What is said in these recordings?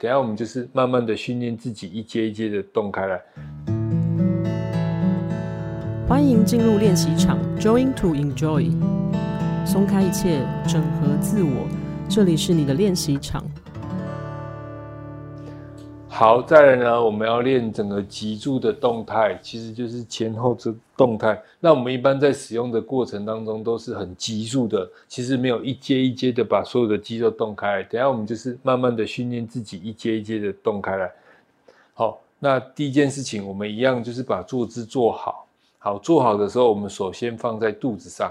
等下我们就是慢慢的训练自己一阶一阶的动开来。欢迎进入练习场，Join to enjoy，松开一切，整合自我，这里是你的练习场。好，再来呢，我们要练整个脊柱的动态，其实就是前后这动态。那我们一般在使用的过程当中都是很急速的，其实没有一阶一阶的把所有的肌肉动开。等下我们就是慢慢的训练自己一阶一阶的动开来。好，那第一件事情，我们一样就是把坐姿做好。好，做好的时候，我们首先放在肚子上，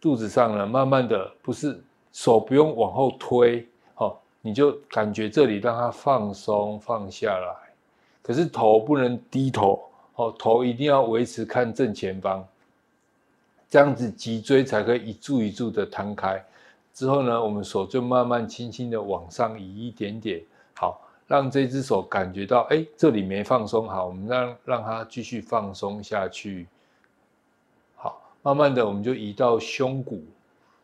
肚子上呢，慢慢的不是手不用往后推。你就感觉这里让它放松放下来，可是头不能低头哦，头一定要维持看正前方，这样子脊椎才可以一柱一柱的摊开。之后呢，我们手就慢慢轻轻的往上移一点点，好，让这只手感觉到，哎，这里没放松好，我们让让它继续放松下去。好，慢慢的我们就移到胸骨、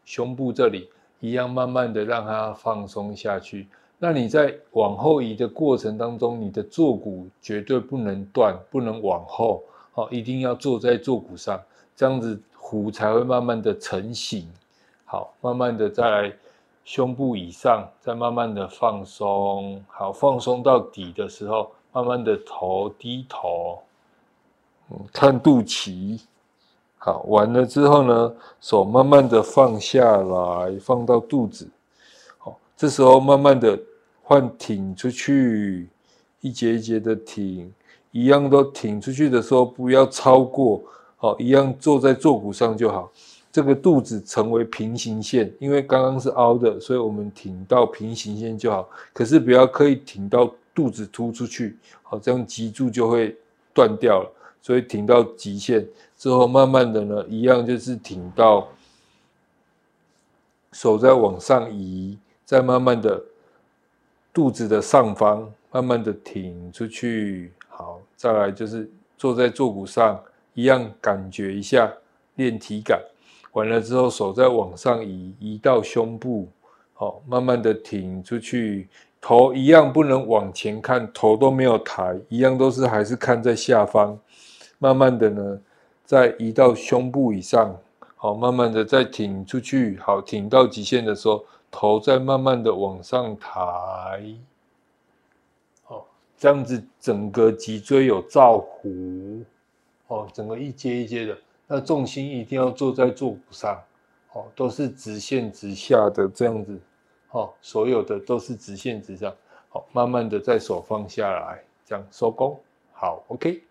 胸部这里。一样慢慢的让它放松下去。那你在往后移的过程当中，你的坐骨绝对不能断，不能往后，好，一定要坐在坐骨上，这样子骨才会慢慢的成型。好，慢慢的再来胸部以上，再慢慢的放松。好，放松到底的时候，慢慢的头低头，嗯，看肚脐。好，完了之后呢，手慢慢的放下来，放到肚子。好，这时候慢慢的换挺出去，一节一节的挺，一样都挺出去的时候不要超过。好，一样坐在坐骨上就好。这个肚子成为平行线，因为刚刚是凹的，所以我们挺到平行线就好。可是不要刻意挺到肚子凸出去，好，这样脊柱就会断掉了。所以挺到极限之后，慢慢的呢，一样就是挺到手再往上移，再慢慢的肚子的上方，慢慢的挺出去。好，再来就是坐在坐骨上，一样感觉一下练体感。完了之后，手再往上移，移到胸部，好，慢慢的挺出去。头一样不能往前看，头都没有抬，一样都是还是看在下方。慢慢的呢，再移到胸部以上，好，慢慢的再挺出去，好，挺到极限的时候，头再慢慢的往上抬，好，这样子整个脊椎有照弧，哦，整个一阶一阶的，那重心一定要坐在坐骨上，哦，都是直线直下的这样子，哦，所有的都是直线直上，好，慢慢的再手放下来，这样收工，好，OK。